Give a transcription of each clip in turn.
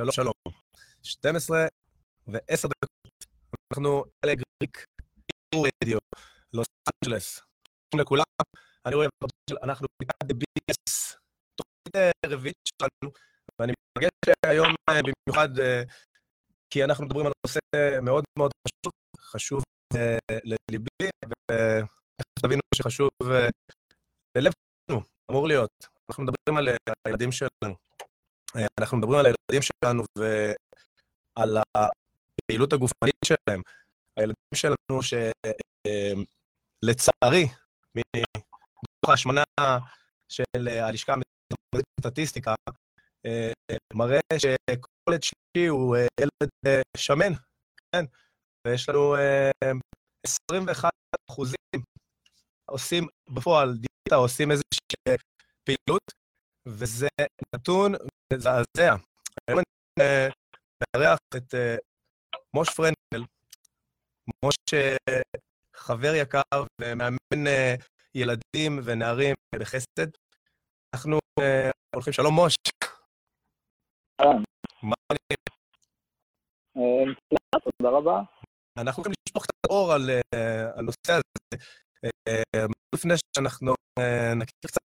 שלום, שלום. 12 ו-10 דקות. אנחנו אלה גריק, רדיו, לוס אנג'לס. שלום לכולם, אני רואה אנחנו בקעת BS, תוכנית רביעית שלנו, ואני מתרגש היום אה, במיוחד כי אנחנו מדברים על נושא מאוד מאוד חשוב, חשוב אה, לליבי, ותבינו שחשוב אה, ללב שלנו, אמור להיות. אנחנו מדברים על הילדים שלנו. אה, אנחנו מדברים על הילדים שלנו ועל הפעילות הגופנית שלהם. הילדים שלנו שלצערי, מתוך ההשמנה של הלשכה המתמודדת בסטטיסטיקה, מראה שכל ילד שלישי הוא ילד שמן, כן? ויש לנו 21 אחוזים עושים בפועל דיאטה, עושים איזושהי פעילות, וזה נתון מזעזע. היום אני מארח את מוש פרנקל, מוש חבר יקר ומאמן ילדים ונערים בחסד. אנחנו הולכים, שלום מוש. מה אני... תודה רבה. אנחנו הולכים לשפוך קצת אור על הנושא הזה. לפני שאנחנו נכיר קצת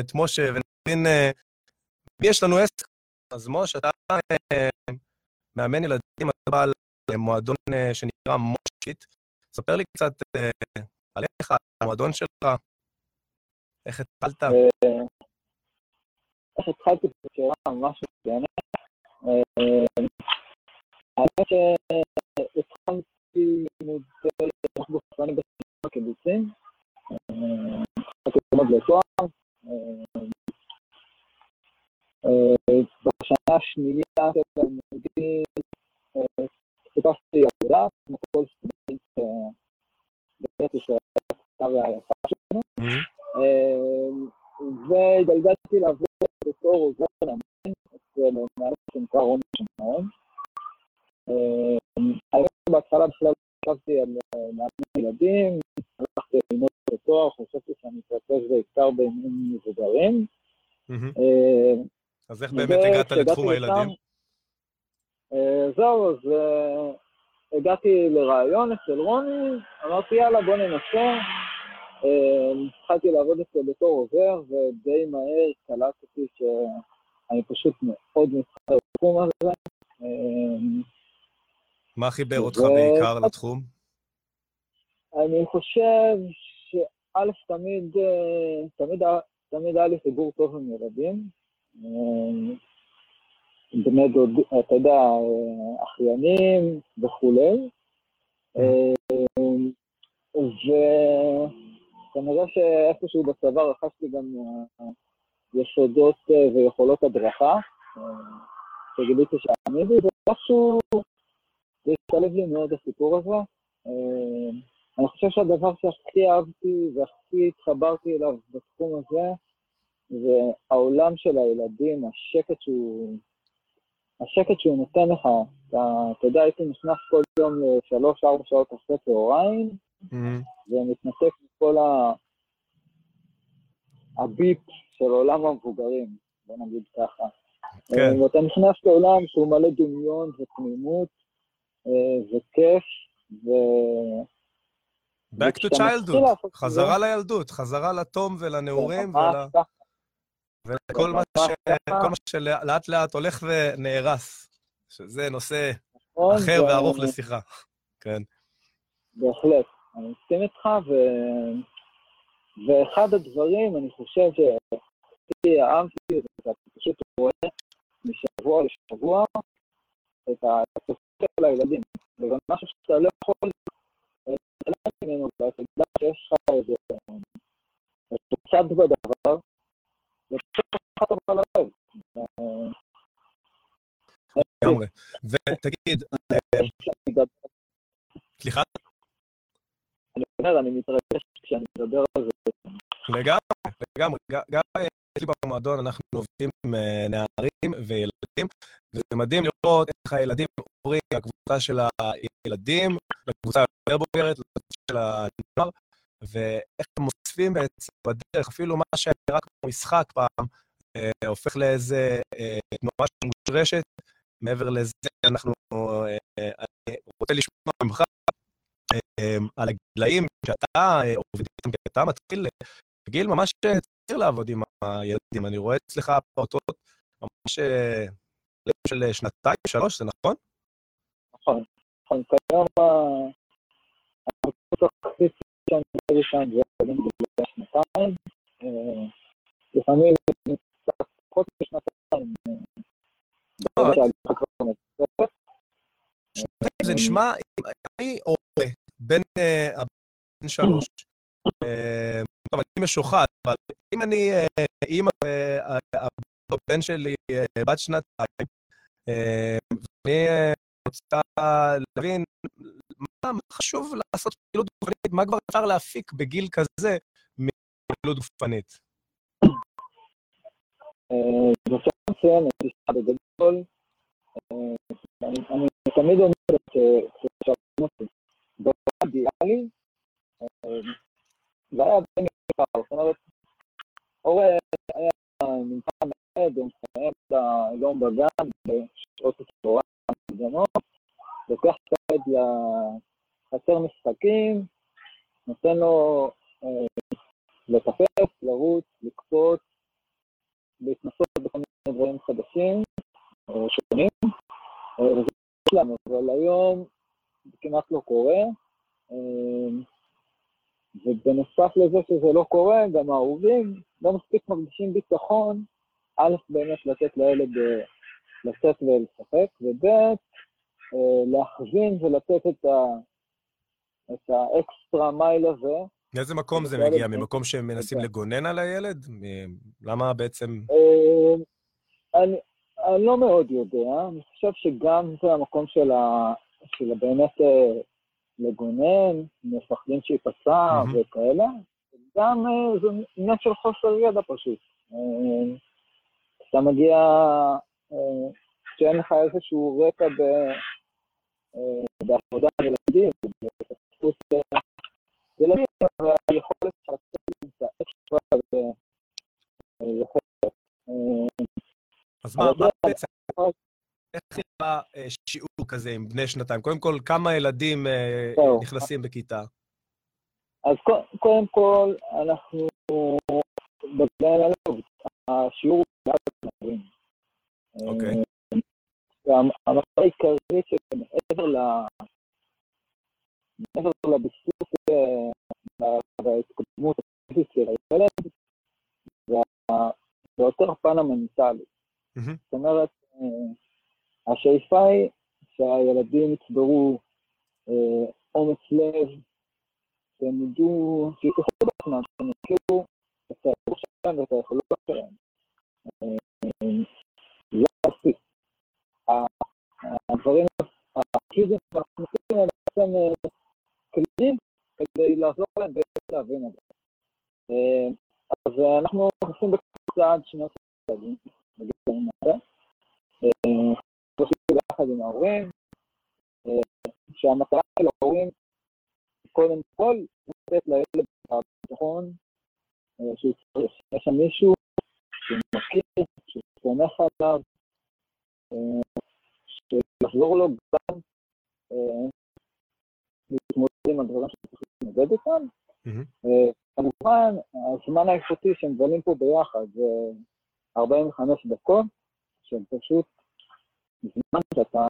את משה ונבין מי יש לנו עסק. אז משה, אתה מאמן ילדים, אתה בא למועדון שנקרא מושית. ספר לי קצת עליך, על המועדון שלך, איך התחלת. איך התחלתי בקריאה ממש מצוינת. האמת שהתחלתי לימוד גופני בסביבה קיבוצים, התחלתי ללמוד לתואר. בשנה השנייה של הלימודים חיפשתי עבודה, כמו כל סטודנט בארץ ישראל, והיפה שלנו, והתגלגלתי לעבוד בתור עוזר מאמן, אצל מאמן שנקרא רוני שמעון. האמת בהתחלה בכלל חשבתי על מאמן ילדים, הלכתי ללמוד בתואר, חשבתי שאני אתרכז בעיקר באימונים מבוגרים. אז איך באמת הגעת לתחום הילדים? זהו, אז הגעתי לראיון אצל רוני, אמרתי יאללה בוא ננסה. התחלתי לעבוד אצלו בתור עוזר, ודי מהר קלטתי שאני פשוט מאוד מתחבר לתחום הזה. מה חיבר אותך בעיקר לתחום? אני חושב שא', תמיד, תמיד, תמיד היה לי חיבור טוב עם ילדים. בני דוד, אתה יודע, אחיינים וכולי. וכנראה שאיפשהו בצבא רכשתי גם יסודות ויכולות הדרכה, שגיליתי שאני בי, ואיכשהו זה השתלב לי מאוד הסיפור הזה. אני חושב שהדבר שהכי אהבתי והכי התחברתי אליו בתחום הזה, זה העולם של הילדים, השקט שהוא, השקט שהוא נותן לך. אתה, אתה יודע, הייתי נכנס כל יום לשלוש-ארבע שעות אחרי צהריים, mm-hmm. ומתנתק מכל ה... הביפ של עולם המבוגרים, בוא נגיד ככה. כן. ואתה נכנס לעולם שהוא מלא דמיון ופנימות וכיף, ו... Back to childhood, חזרה לילדות, חזרה לתום ולנעורים ול... ולכל מה, ש... מה שלאט לאט הולך ונהרס, שזה נושא נכון, אחר. וארוך לשיחה. כן. בהחלט, אני מסכים איתך, ו... ואחד הדברים, אני חושב שהכי אהבתי, זה שאתה פשוט רואה משבוע לשבוע את התופעה של הילדים. וזה משהו שאתה לא יכול להתעלם ממנו, ואתה יודע שיש לך איזה צד בדבר, לגמרי. ותגיד, סליחה? אני אומר, אני מתרגש כשאני מדבר על זה. לגמרי, לגמרי. גם אצלי במועדון אנחנו עובדים עם נערים וילדים, וזה מדהים לראות איך הילדים עוברים מהקבוצה של הילדים לקבוצה היותר בוגרת, לקבוצה של הנוער, ואיך הם מוספים בעצם בדרך, אפילו מה שהיה רק משחק פעם, אה, הופך לאיזה אה, תנועה שמושרשת. מעבר לזה, אנחנו, אני רוצה לשמוע ממך על הגילאים שאתה עובד איתם, כי אתה מתחיל בגיל ממש לעבוד עם הילדים. אני רואה אצלך פעוטות ממש של שנתיים, שלוש, זה נכון? נכון, נכון. כיום הקבוצות הכי שאני מדבר איתן זה ילדים בגלל שנתיים. לפעמים פחות משנתיים. זה נשמע, אני הורה, בן שלוש, טוב, אני משוחד, אבל אם אני, אם הבן שלי בת שנתיים, ואני רוצה להבין מה חשוב לעשות פעילות גופנית, מה כבר אפשר להפיק בגיל כזה מפעילות גופנית? אני תמיד אומר אותי, באופן אידיאלי, זה היה די יקר, זאת אומרת, הורה היה נמצא מעד, הוא מסיים את היום בגן בשעות הצהריים המוקדמות, לוקח את הילד לחצר משחקים, נותן לו לטפס, לרוץ, לקפוץ, להתנסות בכל מיני דברים חדשים, שונים, וזה שלנו, אבל היום זה כמעט לא קורה. ובנוסף לזה שזה לא קורה, גם ההורים לא מספיק מרגישים ביטחון, א', באמת לתת לילד לצאת ולשחק, וב', להכווין ולתת את, ה, את האקסטרה מייל הזה. מאיזה מקום זה מגיע? ממקום שהם מנסים לגונן על הילד? למה בעצם... אני, אני לא מאוד יודע, אני חושב שגם זה המקום של, ה, של באמת לגונן, מפחדים שייפצע mm-hmm. וכאלה, גם זה עניין של חוסר ידע פשוט. אתה מגיע, כשאין לך איזשהו רקע ב, בעבודה עם ילדים, בתפקות ילדים, והיכולת לעשות את האקסטרה הזה יכול. אז מה בעצם, איך נראה שיעור כזה עם בני שנתיים? קודם כל, כמה ילדים נכנסים בכיתה? אז קודם כל, אנחנו בגלל השיעור הוא מעט התנאים. אוקיי. המטרה העיקרית שמעבר ל... מעבר לביסוס וההתקדמות הפיזית של הילד, זה יותר הפן המנטלי. זאת אומרת, השאיפה היא שהילדים יצברו אה, אומץ לב, שהם ידעו, שיכוחו בעצמם, שהם יכירו את היכולת שלהם ואת היכולות שלהם. זה מספיק. הדברים הפיזיים שאנחנו עושים הם בעצם כלים כדי לעזור להם באמת להבין את זה. אז אנחנו נכנסים בקבוצה עד שנות ילדים, נגיד את זה. ביחד עם ההורים, שהמטרה של ההורים, קודם כל, לתת לילד הביטחון שיש שם מישהו שמכיר, שסומך עליו, שיחזור לו גם להתמודד עם הדברים שצריך להתמודד איתם. כמובן, הזמן האיכותי שהם מבלים פה ביחד זה 45 דקות, שהם פשוט זמן שאתה...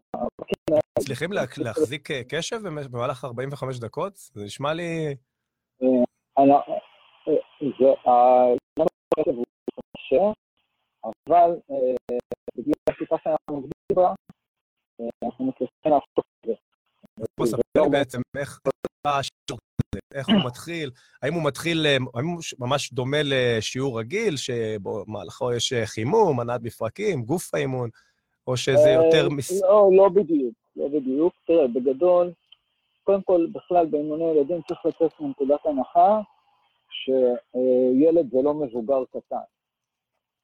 מצליחים להחזיק קשב במהלך 45 דקות? זה נשמע לי... זה... הקשב הוא קשה, אבל בגלל השיטה שאנחנו עובדים בה, אנחנו מצליחים לעשות את זה. בוא ספר לי בעצם איך השיעור הזה, איך הוא מתחיל, האם הוא מתחיל, האם הוא ממש דומה לשיעור רגיל, שבמהלכו יש חימום, מנת מפרקים, גוף האימון, או שזה יותר... מס... לא, לא בדיוק, לא בדיוק. תראה, בגדול, קודם כל, בכלל, באימוני ילדים צריך לצאת מנקודת הנחה שילד זה לא מבוגר קטן.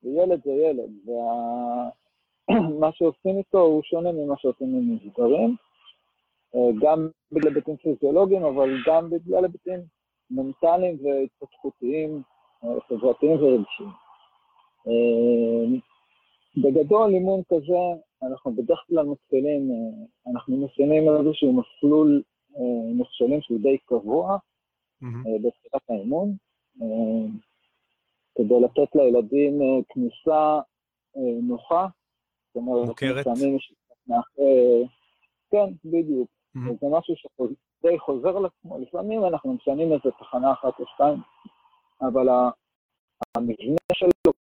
ילד זה ילד, ומה שעושים איתו הוא שונה ממה שעושים עם מבוגרים, גם בגלל היבטים פיזיולוגיים, אבל גם בגלל היבטים מנטליים והתפתחותיים, חברתיים ורגשיים. בגדול, אימון כזה אנחנו בדרך כלל מתחילים, אה, אנחנו מסיימים איזשהו מסלול אה, מכשולים שהוא די קבוע. אה, בתחילת האימון, אה, כדי לתת לילדים אה, כניסה אה, נוחה. זאת אומרת, מוכרת. כן, בדיוק. מהמם. זה משהו שדי חוזר על עצמו. לפעמים אנחנו משנים איזה תחנה אחת או שתיים, אבל המבנה שלו,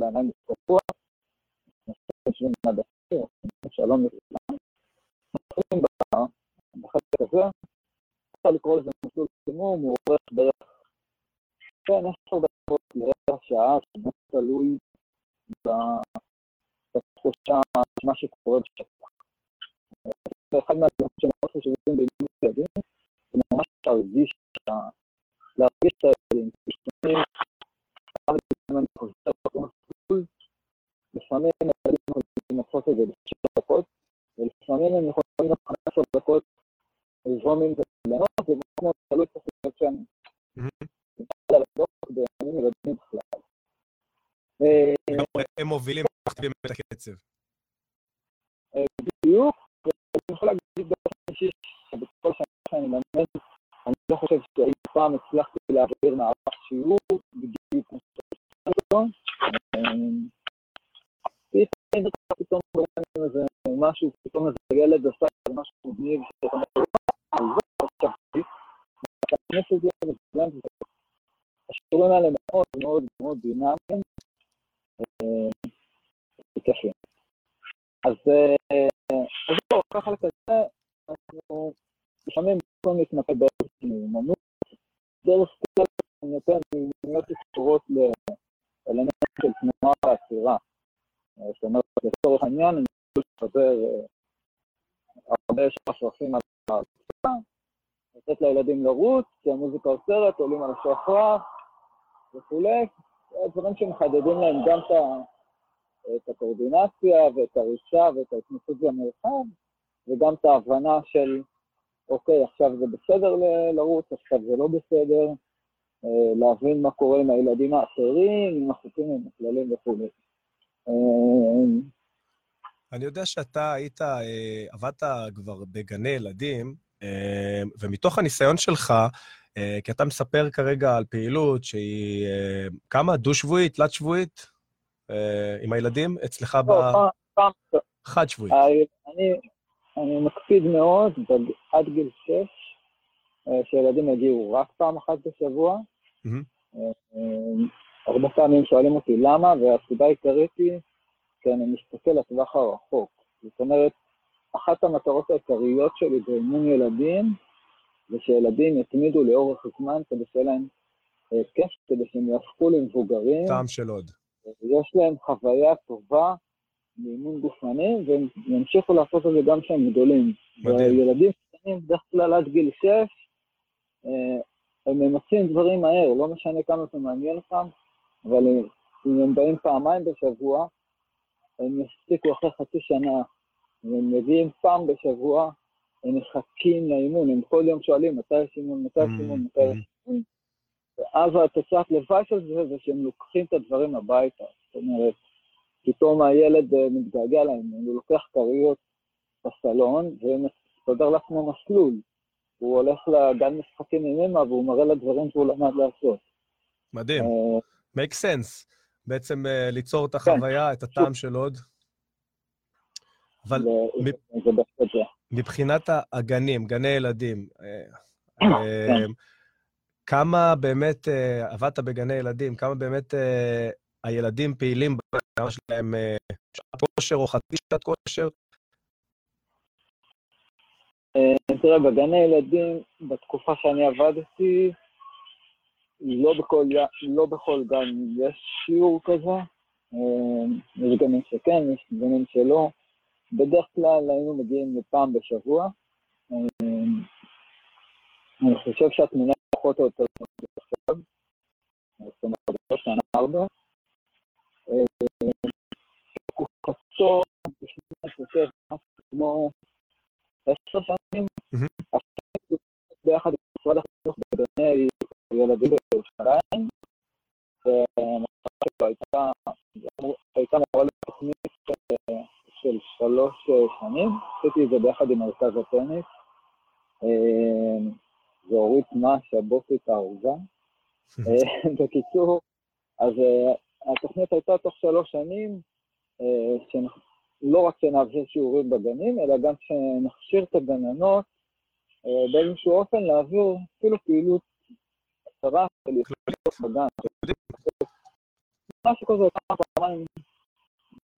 לעיניים קבוע, יושבים מהדפים, שלום לכולם. מתחילים בחלק הזה, אפשר לקרוא לזה מסלול חימום, הוא אורך בערך, כן, עשר דקות לרבע שעה, זה תלוי בתחושה, מה שקורה בשטח. זה אחד מהדברים שמאוד חשובים באימון ילדים, זה ממש להרגיש להרגיש את הילדים. כמה פעמים אני חוזר לפעמים הילדים יכולים לעשות את זה בשש דקות, ולפעמים הם יכולים חמש עשרה דקות לזרום עם זה ליהנות, זה מאוד תלוי שם. בימים ילדים בכלל. אה, לגמרי, הם מובילים ומכתיבים את הקצב. בדיוק, ואני יכול להגיד באופן אישי שבכל שנה שאני מאמן, אני לא חושב שאי פעם הצלחתי להעביר מערך שיעור בדיוק כמו שצריך אותו. פתאום פתאום רואים איזה משהו, פתאום איזה ילד עשה איזה משהו מגניב, שאתה אומר, "וואו, זה חשבתי." ואתה מכניס את זה וזה, וזה. השיעורים האלה מאוד מאוד מאוד דינמיים, אה, וכיפים. אז אה, אז זהו, ככה לכזה, אנחנו לפעמים במקום להתמקד באיזושהי מיומנות, דרך כלל אני נותן מיומנויות קשורות לאלמנט של תנועה ועצירה. אה, זאת אומרת, לצורך העניין, אני יכול לשדר אה, הרבה שרפים על הרצפה, לתת לילדים לרוץ, כי המוזיקה עוצרת, עולים על השחרח וכולי, זה דברים שמחדדים להם גם את ה... את הקואורדינציה ואת הריצה ואת ההתנסות במרחב, וגם את ההבנה של, אוקיי, עכשיו זה בסדר לרוץ, עכשיו זה לא בסדר, אה, להבין מה קורה עם הילדים האחרים, עם החוקים, עם הכללים וכו'. אה, אני יודע שאתה היית, אה, עבדת כבר בגני ילדים, ומתוך הניסיון שלך, כי אתה מספר כרגע על פעילות שהיא אה, כמה? דו-שבועית, תלת-שבועית? אה, עם הילדים אצלך ב... לא, פעם- חד-שבועית. אה, אני, אני מקפיד מאוד עד גיל 6, אה, שילדים יגיעו רק פעם אחת בשבוע. אה, אה, הרבה פעמים שואלים אותי למה, והסיבה העיקרית היא כי אני מסתכל לטווח הרחוק. זאת אומרת, אחת המטרות העיקריות שלי באימון ילדים זה שילדים יתמידו לאורך הזמן כדי שיהיה להם אה, כיף, כדי שהם יהפכו למבוגרים, טעם של עוד. יש להם חוויה טובה מאימון גופני, והם ימשיכו לעשות את זה גם כשהם גדולים. מדהים. וילדים קטנים, בדרך כלל עד גיל 6, אה, הם ממצים דברים מהר, לא משנה כמה זה מעניין אותם, אבל אם הם באים פעמיים בשבוע, הם יספיקו אחרי חצי שנה. הם מגיעים פעם בשבוע, הם מחכים לאימון, הם כל יום שואלים מתי יש אימון, מתי יש אימון, מתי יש אימון. ואז התוצאת לוואי של זה זה שהם לוקחים את הדברים הביתה. זאת אומרת, פתאום הילד אה, מתגעגע לאימון, הוא לוקח כריות בסלון ומסדר לעצמו מסלול. הוא הולך לגן משחקים עם אמא והוא מראה לה דברים שהוא למד לעשות. מדהים. אה, make sense. בעצם אה, ליצור את החוויה, את הטעם של עוד. אבל זה בהחלט זה. מבחינת הגנים, גני ילדים, אה, אה, כמה באמת אה, עבדת בגני ילדים, כמה באמת הילדים פעילים, כמה שלהם שעת כושר או חצי שעת כושר? אה, תראה, בגני ילדים, בתקופה שאני עבדתי, לא בכל, לא בכל גן יש שיעור כזה. יש גנים שכן, יש גנים שלא. בדרך כלל היינו מגיעים לפעם בשבוע. אה, אני חושב שהתמונה פחות או יותר עכשיו. זאת אומרת, לא שנה ארבע. אה, תקופתו, לפני יותר כמו עשר שנים. עשיתי ביחד עם משרד החינוך בגני ילדים בירושלים, והמטרה שלו הייתה, הייתה מורה לתוכנית אה, שלוש שנים, עשיתי את זה ביחד עם מרכז הטניס. ואורית מש, הבוסית האהובה. בקיצור, אז התוכנית הייתה תוך שלוש שנים, לא רק שנעביר שיעורים בגנים, אלא גם שנכשיר את הגננות באיזשהו אופן להעביר אפילו פעילות קצרה של יחידות בגן. משהו כזה כמה פעמיים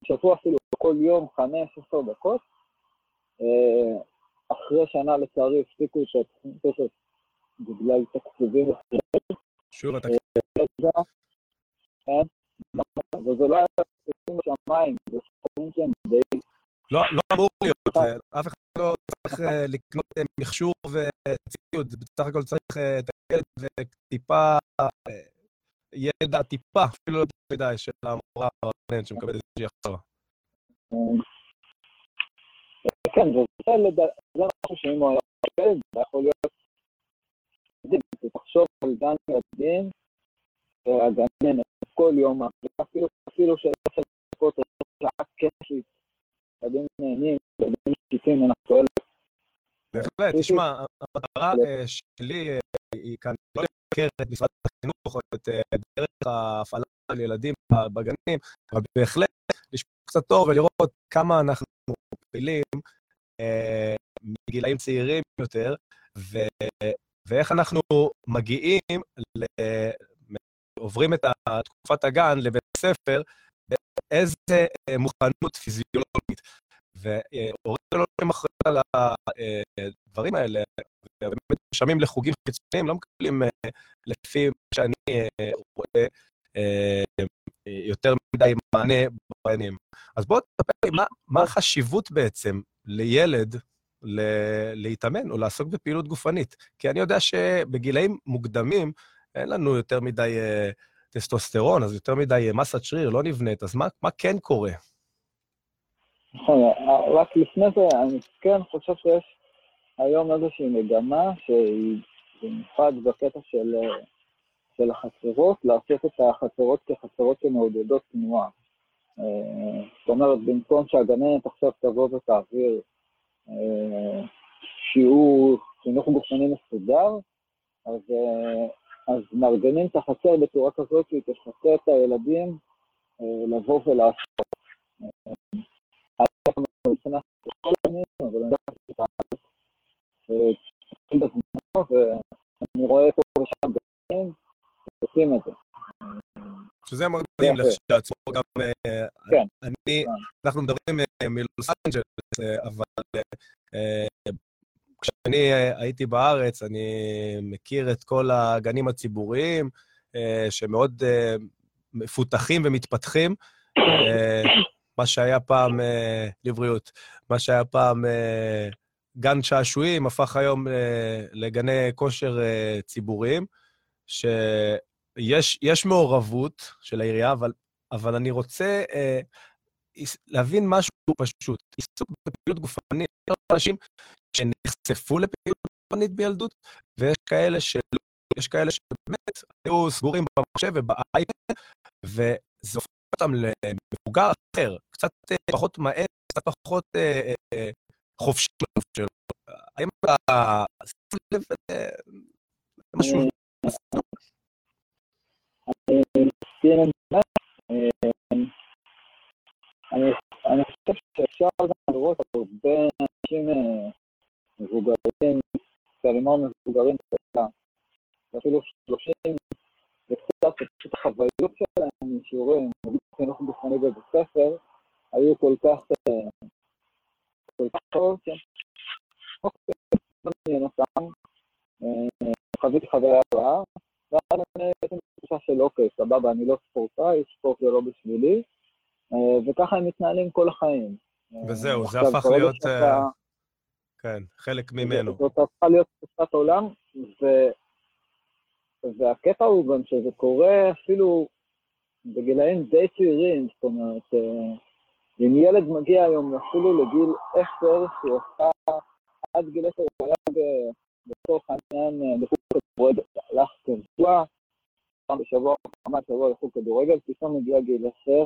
שבוע אפילו כל יום, חמש, עשר דקות. אחרי שנה לצערי הפסיקו את התוכנית הזאת בגלל תקציבים וכו'. שוב התקציב. כן, וזה לא היה תקציבים בשמיים, זה סכומים שהם די... לא, לא אמור להיות, אף אחד לא צריך לקנות מכשור וציוד, בסך הכל צריך את הילד וטיפה, ידע טיפה, אפילו לא מדי, של המורה או הבן שמקבל איזושהי החזרה. כן, וזה משהו שאם הוא היה ילד, זה יכול להיות... תחשוב על גן ילדים, והגננת כל יום, אפילו של עשר דקות, שעה כיפית, ילדים נהנים, ילדים שיטים, אנחנו אלה. בהחלט, תשמע, המטרה שלי היא כאן לא לבקר את משרד החינוך או את דרך ההפעלה של ילדים בגנים, אבל בהחלט לשמוע קצת טוב ולראות כמה אנחנו פעילים מגילאים צעירים יותר, ו, ואיך אנחנו מגיעים, ל, עוברים את תקופת הגן לבית הספר, באיזה מוכנות פיזיולוגית. והורים לא לוקחים אחריות על הדברים האלה, ובאמת נרשמים לחוגים חיצוניים, לא מקבלים לפי מה שאני רואה יותר מדי מענה בעניינים. אז בואו תספר לי, מה, מה החשיבות בעצם לילד ל- להתאמן או לעסוק בפעילות גופנית? כי אני יודע שבגילאים מוקדמים אין לנו יותר מדי uh, טסטוסטרון, אז יותר מדי uh, מסת שריר לא נבנית, אז מה, מה כן קורה? נכון, רק לפני זה, אני כן חושב שיש היום איזושהי מגמה שהיא במיוחד בקטע של, של החצרות, לעשות את החצרות כחצרות שמעודדות תנועה. זאת אומרת, במקום שהגננת עכשיו תבוא ותעביר שיעור חינוך גופני מסודר, אז, אז מארגנים את החצר בצורה כזאת שהיא תחצה את הילדים לבוא ולעשות. ואני רואה פה ושם גנים שעושים את זה. שזה מדהים לכשעצמו, גם כן. אני, אנחנו מדברים מלוס אנג'לס, אבל כשאני הייתי בארץ, אני מכיר את כל הגנים הציבוריים, שמאוד מפותחים ומתפתחים. מה שהיה פעם, לבריאות, מה שהיה פעם גן שעשועים, הפך היום לגני כושר ציבוריים, שיש מעורבות של העירייה, אבל, אבל אני רוצה להבין משהו פשוט. עיסוק בפעילות גופנית, יש אנשים שנחשפו לפעילות גופנית בילדות, ויש כאלה שלא, יש כאלה שבאמת היו סגורים במחשב ובאייפד, וזה הופך אותם למבוגר אחר, קצת פחות מהר, קצת פחות אה, אה, חופשי. האם אתה שם לב למשהו? אני חושב שאפשר גם לראות הרבה אנשים מבוגרים, כלומר מבוגרים, אפילו שלושים, וקצת פשוט החוויות שלהם משיעורים, חינוך גופני בבית ספר, היו כל כך, כל כך טוב, מעניין אותם, חוויתי חוויה רעה, ואז אני בעצם תחושה של אוקיי, סבבה, אני לא ספורטאי, ספורט זה לא בשבילי, וככה הם מתנהלים כל החיים. וזהו, זה הפך להיות, כן, חלק ממנו. זאת הפכה להיות תקופת עולם, והקטע הוא גם שזה קורה אפילו בגילאים די צעירים, זאת אומרת, אם ילד מגיע היום אפילו לגיל עשר, שהוא עשה עד גיל עשר, הוא היה לצורך העניין בחוג כדורגל, הלך קבוע, פעם בשבוע, פעם בשבוע לחוג כדורגל, פתאום מגיע גיל עשר,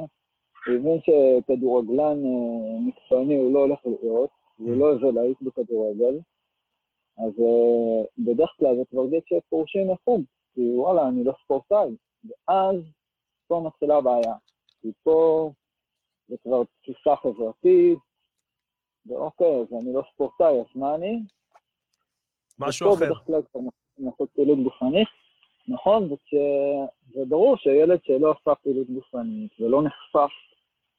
הוא הבין שכדורגלן אה, מקצועני הוא לא הולך להיות, הוא לא איזה להיט בכדורגל, אז אה, בדרך כלל זה כבר גיל שפורשים אחד, כי וואלה, אני לא ספורטאי. ואז פה מתחילה הבעיה. כי פה זה כבר תפיסה חברתית, ואוקיי, אז אני לא ספורטאי, אז מה אני? משהו אחר. ופה בדרך כלל כבר לעשות פעילות גופנית. נכון, וזה ברור שילד שלא עשה פעילות גופנית ולא נחשף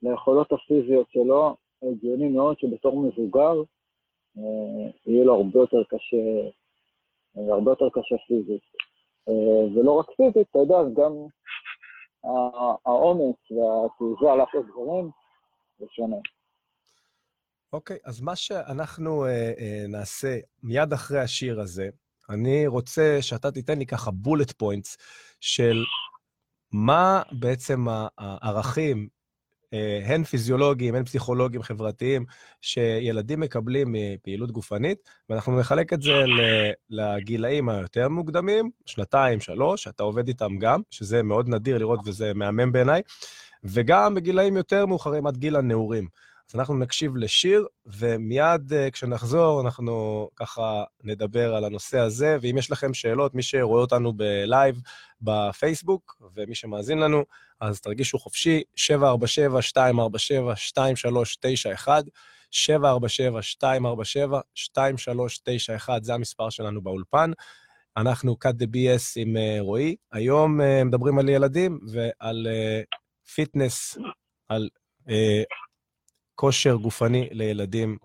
ליכולות הפיזיות שלו, הגיוני מאוד שבתור מבוגר אה, יהיה לו הרבה יותר קשה, אה, הרבה יותר קשה פיזית. אה, ולא רק פיזית, אתה יודע, גם האומץ והתעוזה לעשות דברים זה שונה. אוקיי, okay, אז מה שאנחנו uh, uh, נעשה מיד אחרי השיר הזה, אני רוצה שאתה תיתן לי ככה בולט פוינטס של מה בעצם הערכים, אה, הן פיזיולוגיים, הן פסיכולוגיים, חברתיים, שילדים מקבלים מפעילות גופנית, ואנחנו נחלק את זה לגילאים היותר מוקדמים, שנתיים, שלוש, אתה עובד איתם גם, שזה מאוד נדיר לראות וזה מהמם בעיניי, וגם בגילאים יותר מאוחרים, עד גיל הנעורים. אנחנו נקשיב לשיר, ומיד uh, כשנחזור, אנחנו ככה נדבר על הנושא הזה, ואם יש לכם שאלות, מי שרואה אותנו בלייב בפייסבוק, ומי שמאזין לנו, אז תרגישו חופשי, 747-247-2391, 747-247-2391, זה המספר שלנו באולפן. אנחנו cut the BS עם uh, רועי. היום uh, מדברים על ילדים ועל פיטנס, על כושר גופני לילדים,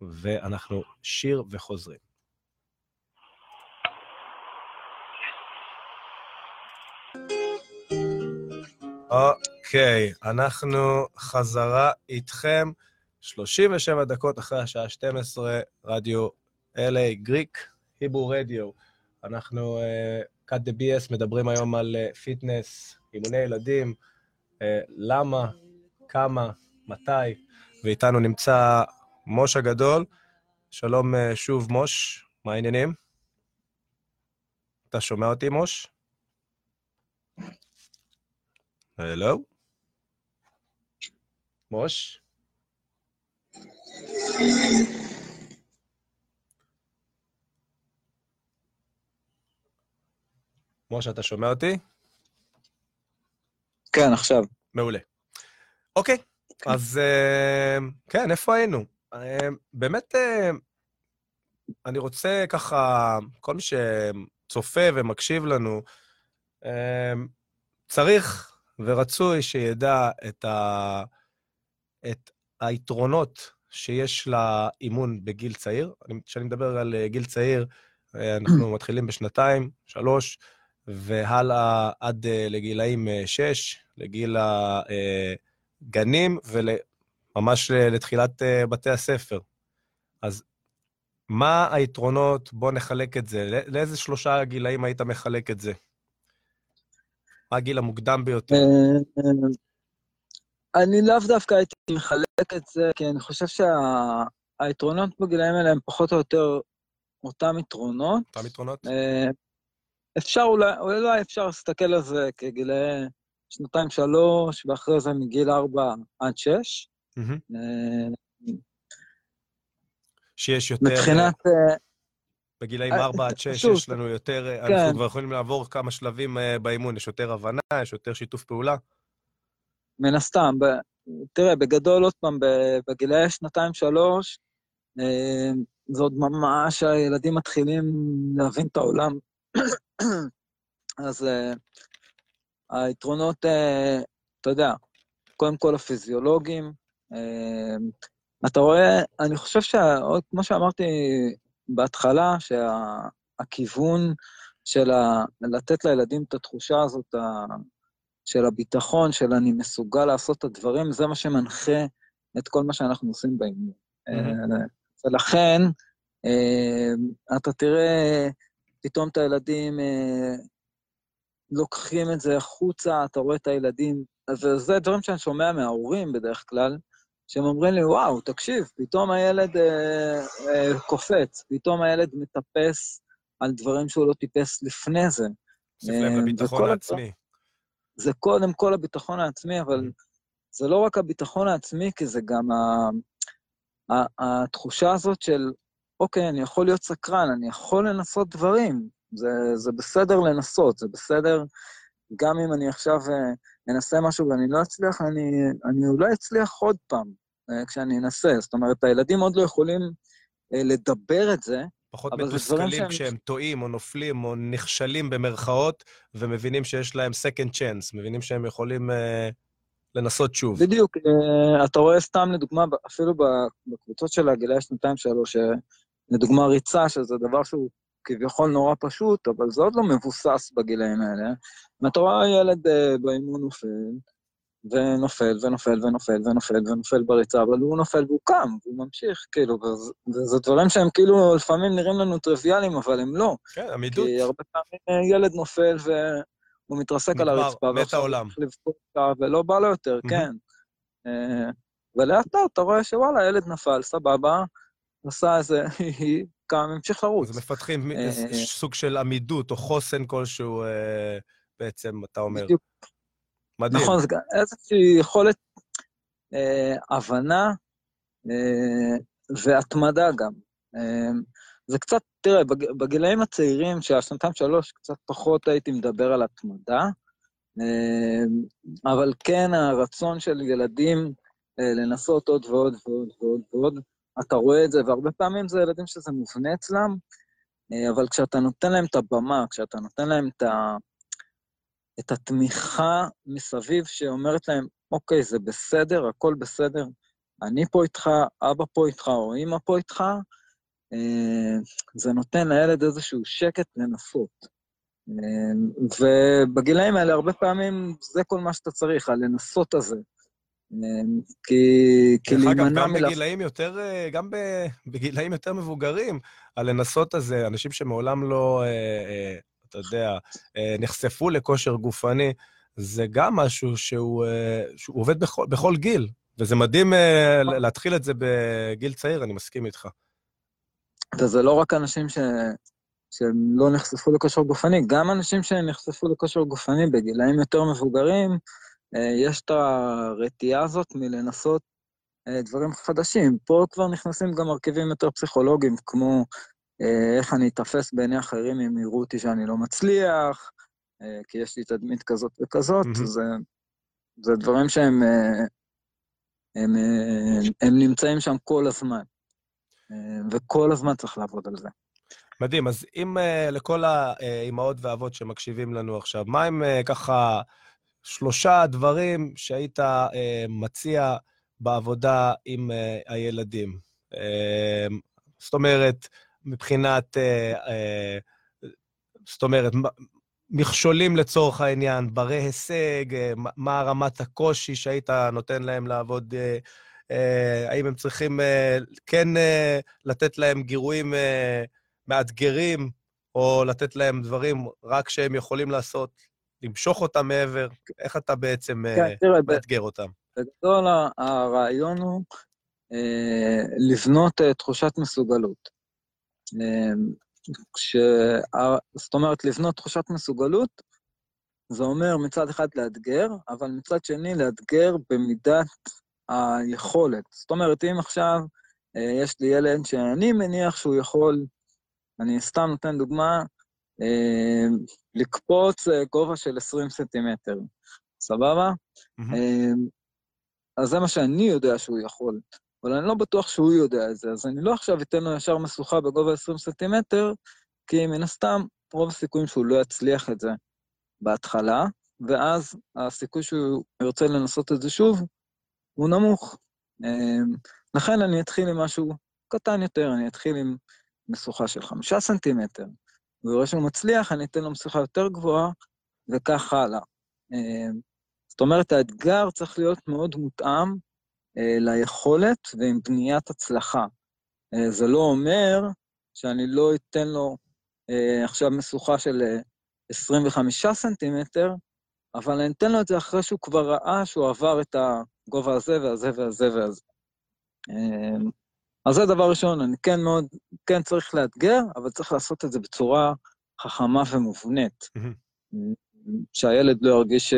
ואנחנו שיר וחוזרים. okay, okay, אנחנו חזרה איתכם, 37 דקות אחרי השעה 12, רדיו LA גריק, Hebrew Radio. אנחנו, uh, cut the BS, מדברים היום על פיטנס, uh, אימוני ילדים, uh, למה, כמה, מתי, ואיתנו נמצא מוש הגדול. שלום אה, שוב, מוש, מה העניינים? אתה שומע אותי, מוש? הלו? מוש? משה, אתה שומע אותי? כן, עכשיו. מעולה. אוקיי. אז אה, כן, איפה היינו? אה, באמת, אה, אני רוצה ככה, כל מי שצופה ומקשיב לנו, צריך ורצוי שידע את, ה... את היתרונות שיש לאימון בגיל צעיר. כשאני מדבר על גיל צעיר, אנחנו מתחילים בשנתיים, שלוש, והלאה עד לגילאים שש, לגיל ה... גנים וממש לתחילת אה, בתי הספר. אז מה היתרונות? בוא נחלק את זה. לאיזה שלושה גילאים היית מחלק את זה? מה הגיל המוקדם ביותר? אה, אני לאו דווקא הייתי מחלק את זה, כי אני חושב שהיתרונות שה... בגילאים האלה הם פחות או יותר אותם יתרונות. אותם יתרונות? אה, אפשר אולי, אולי אפשר להסתכל על זה כגילאי שנתיים, שלוש, ואחרי זה מגיל ארבע עד שש. שיש יותר... מבחינת... אה, בגילאים אה, ארבע עד שש יש לנו יותר... אה, אנחנו כן. כבר יכולים לעבור כמה שלבים באימון, יש יותר הבנה, יש יותר שיתוף פעולה. מן הסתם. תראה, בגדול, עוד פעם, בגילאי שנתיים-שלוש, זה עוד ממש הילדים מתחילים להבין את העולם. אז היתרונות, אה, אתה יודע, קודם כל הפיזיולוגים. אה, אתה רואה, אני חושב שכמו שאמרתי בהתחלה, שהכיוון של ה... לתת לילדים את התחושה הזאת, של הביטחון, של אני מסוגל לעשות את הדברים, זה מה שמנחה את כל מה שאנחנו עושים באימון. Mm-hmm. ולכן, אתה תראה פתאום את הילדים לוקחים את זה החוצה, אתה רואה את הילדים, וזה דברים שאני שומע מההורים בדרך כלל, שהם אומרים לי, וואו, תקשיב, פתאום הילד אה, אה, קופץ, פתאום הילד מטפס על דברים שהוא לא טיפס לפני זה. שים לב לביטחון העצמי. זה קודם כל הביטחון העצמי, אבל זה לא רק הביטחון העצמי, כי זה גם ה... ה... התחושה הזאת של, אוקיי, אני יכול להיות סקרן, אני יכול לנסות דברים. זה, זה בסדר לנסות, זה בסדר, גם אם אני עכשיו אה, אנסה משהו ואני לא אצליח, אני, אני אולי אצליח עוד פעם אה, כשאני אנסה. זאת אומרת, הילדים עוד לא יכולים אה, לדבר את זה, פחות מתוסכלים שהם... כשהם טועים או נופלים או נכשלים במרכאות, ומבינים שיש להם second chance, מבינים שהם יכולים uh, לנסות שוב. בדיוק. Uh, אתה רואה סתם, לדוגמה, אפילו בקבוצות של הגילאי שנתיים-שלוש, לדוגמה ריצה, שזה דבר שהוא כביכול נורא פשוט, אבל זה עוד לא מבוסס בגילאים האלה. ואתה רואה ילד uh, באימון נופל, ונופל, ונופל, ונופל, ונופל, ונופל בריצה, אבל הוא נופל והוא קם, והוא ממשיך, כאילו, וזה דברים שהם כאילו לפעמים נראים לנו טריוויאליים, אבל הם לא. כן, עמידות. כי הרבה פעמים אה, ילד נופל והוא מתרסק על הרצפה, מת העולם. ולא בא לו יותר, כן. אה, ולאט לאט אתה רואה שוואלה, ילד נפל, סבבה, עשה איזה, קם, המשיך לרוץ. אז מפתחים אה, סוג של עמידות או חוסן כלשהו, בעצם, אתה אומר. בדיוק. מדהים. נכון, איזושהי יכולת אה, הבנה אה, והתמדה גם. אה, זה קצת, תראה, בג, בגילאים הצעירים, שהשנתיים שלוש, קצת פחות הייתי מדבר על התמדה, אה, אבל כן הרצון של ילדים אה, לנסות עוד ועוד ועוד ועוד ועוד, אתה רואה את זה, והרבה פעמים זה ילדים שזה מובנה אצלם, אה, אבל כשאתה נותן להם את הבמה, כשאתה נותן להם את ה... את התמיכה מסביב שאומרת להם, אוקיי, זה בסדר, הכל בסדר, אני פה איתך, אבא פה איתך או אמא פה איתך, אה, זה נותן לילד איזשהו שקט לנסות. אה, ובגילאים האלה הרבה פעמים זה כל מה שאתה צריך, הלנסות הזה. אה, כי, כי להימנע מלח... דרך אגב, גם בגילאים יותר, גם בגילאים יותר מבוגרים, הלנסות הזה, אנשים שמעולם לא אתה יודע, אה, נחשפו לכושר גופני, זה גם משהו שהוא, אה, שהוא עובד בכל, בכל גיל, וזה מדהים אה, להתחיל את זה בגיל צעיר, אני מסכים איתך. וזה לא רק אנשים ש... שהם לא נחשפו לכושר גופני, גם אנשים שנחשפו לכושר גופני בגילאים יותר מבוגרים, יש את הרתיעה הזאת מלנסות דברים חדשים. פה כבר נכנסים גם מרכיבים יותר פסיכולוגיים, כמו אה, איך אני אתפס בעיני אחרים אם יראו אותי שאני לא מצליח, אה, כי יש לי תדמית כזאת וכזאת, mm-hmm. זה, זה דברים שהם אה, הם, הם נמצאים שם כל הזמן, וכל הזמן צריך לעבוד על זה. מדהים, אז אם לכל האימהות והאבות שמקשיבים לנו עכשיו, מה הם ככה שלושה דברים שהיית מציע בעבודה עם הילדים? זאת אומרת, מבחינת, אה, אה, זאת אומרת, מכשולים לצורך העניין, ברי הישג, אה, מה רמת הקושי שהיית נותן להם לעבוד, האם הם צריכים כן לתת להם גירויים מאתגרים, או לתת להם דברים רק שהם יכולים לעשות, למשוך אותם מעבר? איך אתה בעצם כן, תראה, מאתגר אותם? בגדול הרעיון הוא לבנות תחושת מסוגלות. כש... זאת אומרת, לבנות תחושת מסוגלות, זה אומר מצד אחד לאתגר, אבל מצד שני לאתגר במידת היכולת. זאת אומרת, אם עכשיו אה, יש לי ילד שאני מניח שהוא יכול, אני סתם נותן דוגמה, אה, לקפוץ אה, גובה של 20 סנטימטר, סבבה? Mm-hmm. אז זה מה שאני יודע שהוא יכול. אבל אני לא בטוח שהוא יודע את זה, אז אני לא עכשיו אתן לו ישר משוכה בגובה 20 סנטימטר, כי מן הסתם, רוב הסיכויים שהוא לא יצליח את זה בהתחלה, ואז הסיכוי שהוא ירצה לנסות את זה שוב, הוא נמוך. אמ, לכן אני אתחיל עם משהו קטן יותר, אני אתחיל עם משוכה של חמישה סנטימטר, והוא רואה שהוא מצליח, אני אתן לו משוכה יותר גבוהה, וכך הלאה. אמ, זאת אומרת, האתגר צריך להיות מאוד מותאם אה, ליכולת ועם בניית הצלחה. אה, זה לא אומר שאני לא אתן לו אה, עכשיו משוכה של 25 סנטימטר, אבל אני אתן לו את זה אחרי שהוא כבר ראה שהוא עבר את הגובה הזה והזה והזה והזה. אז זה דבר ראשון, אני כן מאוד, כן צריך לאתגר, אבל צריך לעשות את זה בצורה חכמה ומובנית. שהילד לא ירגיש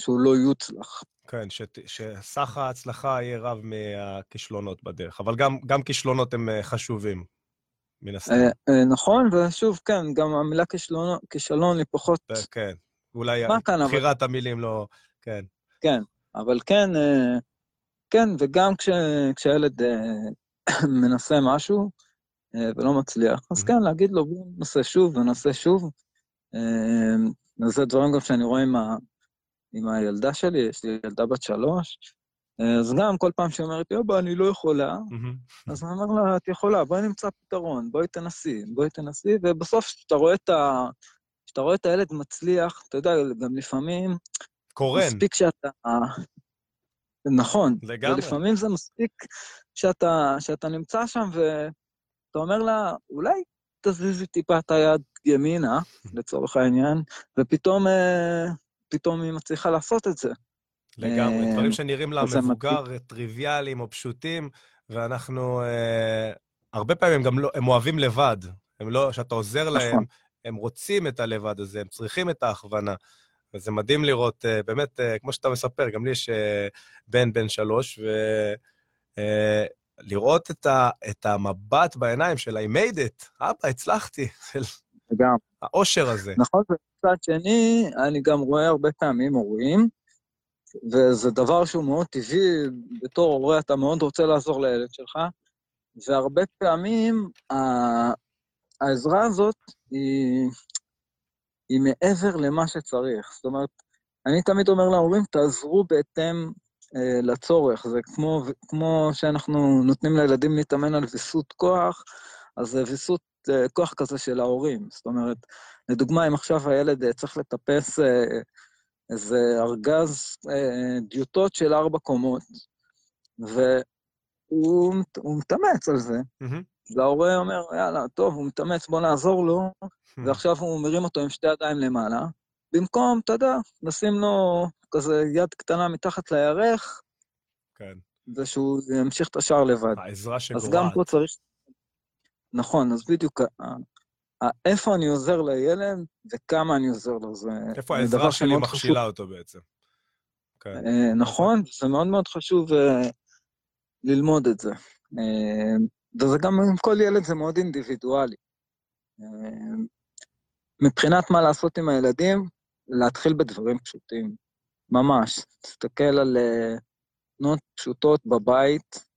שהוא לא יוצלח. כן, שסך ההצלחה יהיה רב מהכישלונות בדרך, אבל גם, גם כישלונות הם אה, חשובים, מן הסתם. נכון, ושוב, כן, גם המילה כישלון היא פחות... כן, אולי בחירת המילים לא... כן. כן, אבל כן, כן, וגם כש, כשהילד מנסה משהו ולא מצליח, אז כן, להגיד לו, בוא ננסה שוב וננסה שוב. זה דברים גם שאני רואה עם, ה, עם הילדה שלי, יש לי ילדה בת שלוש, אז גם כל פעם שהיא אומרת, יובה, אני לא יכולה, אז אני אומר לה, את יכולה, בואי נמצא פתרון, בואי תנסי, בואי תנסי, ובסוף כשאתה רואה את ה... כשאתה רואה את הילד מצליח, אתה יודע, גם לפעמים... קורן. מספיק שאתה... נכון. לגמרי. ולפעמים זה מספיק שאתה, שאתה נמצא שם ואתה אומר לה, אולי תזיזי טיפה את היד ימינה, לצורך העניין, ופתאום אה, פתאום היא מצליחה לעשות את זה. לגמרי, אה, דברים שנראים לה מבוגר, טריוויאליים או פשוטים, ואנחנו, אה, הרבה פעמים גם לא, הם אוהבים לבד. הם לא, כשאתה עוזר נכון. להם, הם רוצים את הלבד הזה, הם צריכים את ההכוונה. וזה מדהים לראות, באמת, כמו שאתה מספר, גם לי יש בן בן שלוש, ולראות את, ה, את המבט בעיניים של I made it, אבא, הצלחתי. גם. האושר הזה. נכון, ומצד שני, אני גם רואה הרבה פעמים הורים, וזה דבר שהוא מאוד טבעי, בתור הורה אתה מאוד רוצה לעזור לילד שלך, והרבה פעמים העזרה הזאת היא, היא מעבר למה שצריך. זאת אומרת, אני תמיד אומר להורים, תעזרו בהתאם אה, לצורך. זה כמו, כמו שאנחנו נותנים לילדים להתאמן על ויסות כוח, אז זה ויסות אה, כוח כזה של ההורים. זאת אומרת, לדוגמה, אם עכשיו הילד אה, צריך לטפס אה, איזה ארגז דיוטות של ארבע קומות, והוא מתאמץ על זה, mm-hmm. וההורה אומר, יאללה, טוב, הוא מתאמץ, בוא נעזור לו, mm-hmm. ועכשיו הוא מרים אותו עם שתי ידיים למעלה, במקום, אתה יודע, נשים לו כזה יד קטנה מתחת לירך, כן. ושהוא ימשיך את השאר לבד. העזרה שגורעת. אז גם פה צריך נכון, אז בדיוק, איפה אני עוזר לילד וכמה אני עוזר לו, זה איפה העזרה שלי מכשילה אותו בעצם. כן. אה, נכון, זה מאוד מאוד חשוב אה, ללמוד את זה. אה, וזה גם עם כל ילד זה מאוד אינדיבידואלי. מבחינת מה לעשות עם הילדים, להתחיל בדברים פשוטים, ממש. תסתכל על תנועות פשוטות בבית,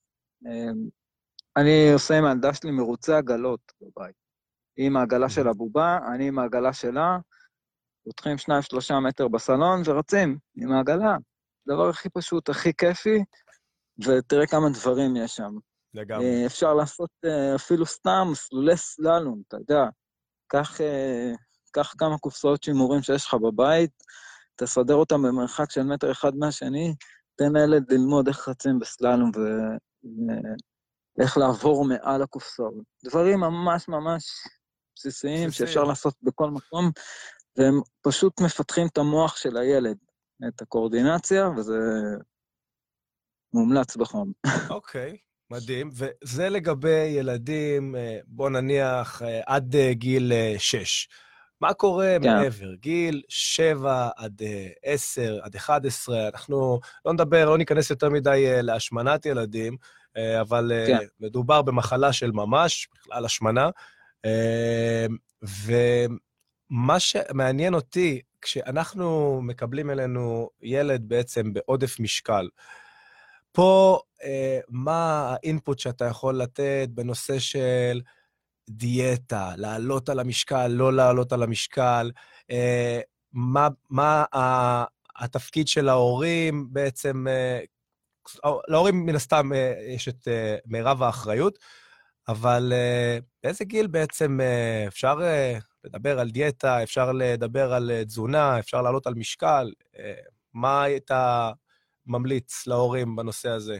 אני עושה עם הילדה שלי מרוצי עגלות בבית. היא עם העגלה של הבובה, אני עם העגלה שלה, פותחים שניים, שלושה מטר בסלון ורצים עם העגלה. הדבר הכי פשוט, הכי כיפי, ותראה כמה דברים יש שם. לגמרי. אה, אפשר לעשות אה, אפילו סתם מסלולי סללום, אתה יודע. קח, אה, קח כמה קופסאות שימורים שיש לך בבית, תסדר אותם במרחק של מטר אחד מהשני, תן לילד ללמוד איך רצים בסללום ו... איך לעבור מעל הקופסאות. דברים ממש ממש בסיסיים שאפשר לעשות בכל מקום, והם פשוט מפתחים את המוח של הילד, את הקואורדינציה, וזה מומלץ בחום. אוקיי, okay, מדהים. וזה לגבי ילדים, אה, בוא נניח, אה, עד אה, גיל 6. מה קורה כן. מעבר? גיל 7 עד 10, עד 11, אנחנו לא נדבר, לא ניכנס יותר מדי להשמנת ילדים, אבל כן. מדובר במחלה של ממש, בכלל השמנה. ומה שמעניין אותי, כשאנחנו מקבלים אלינו ילד בעצם בעודף משקל, פה מה האינפוט שאתה יכול לתת בנושא של דיאטה, לעלות על המשקל, לא לעלות על המשקל, מה, מה התפקיד של ההורים בעצם להורים מן הסתם אה, יש את אה, מירב האחריות, אבל אה, באיזה גיל בעצם אפשר לדבר על דיאטה, אפשר לדבר על תזונה, אפשר לעלות על משקל? מה היית ממליץ להורים בנושא הזה?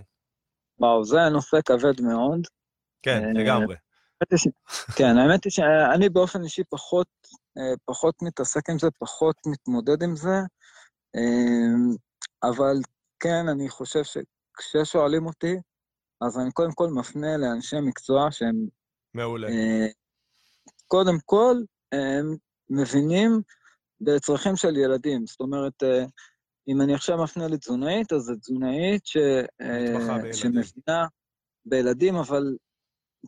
וואו, זה נושא כבד מאוד. כן, לגמרי. כן, האמת היא שאני באופן אישי פחות, פחות מתעסק עם זה, פחות מתמודד עם זה, אבל כן, אני חושב שכששואלים אותי, אז אני קודם כל מפנה לאנשי מקצוע שהם... מעולה. אה, קודם כל, הם מבינים בצרכים של ילדים. זאת אומרת, אה, אם אני עכשיו מפנה לתזונאית, אז זו תזונאית ש... בילדים. שמבינה בילדים, אבל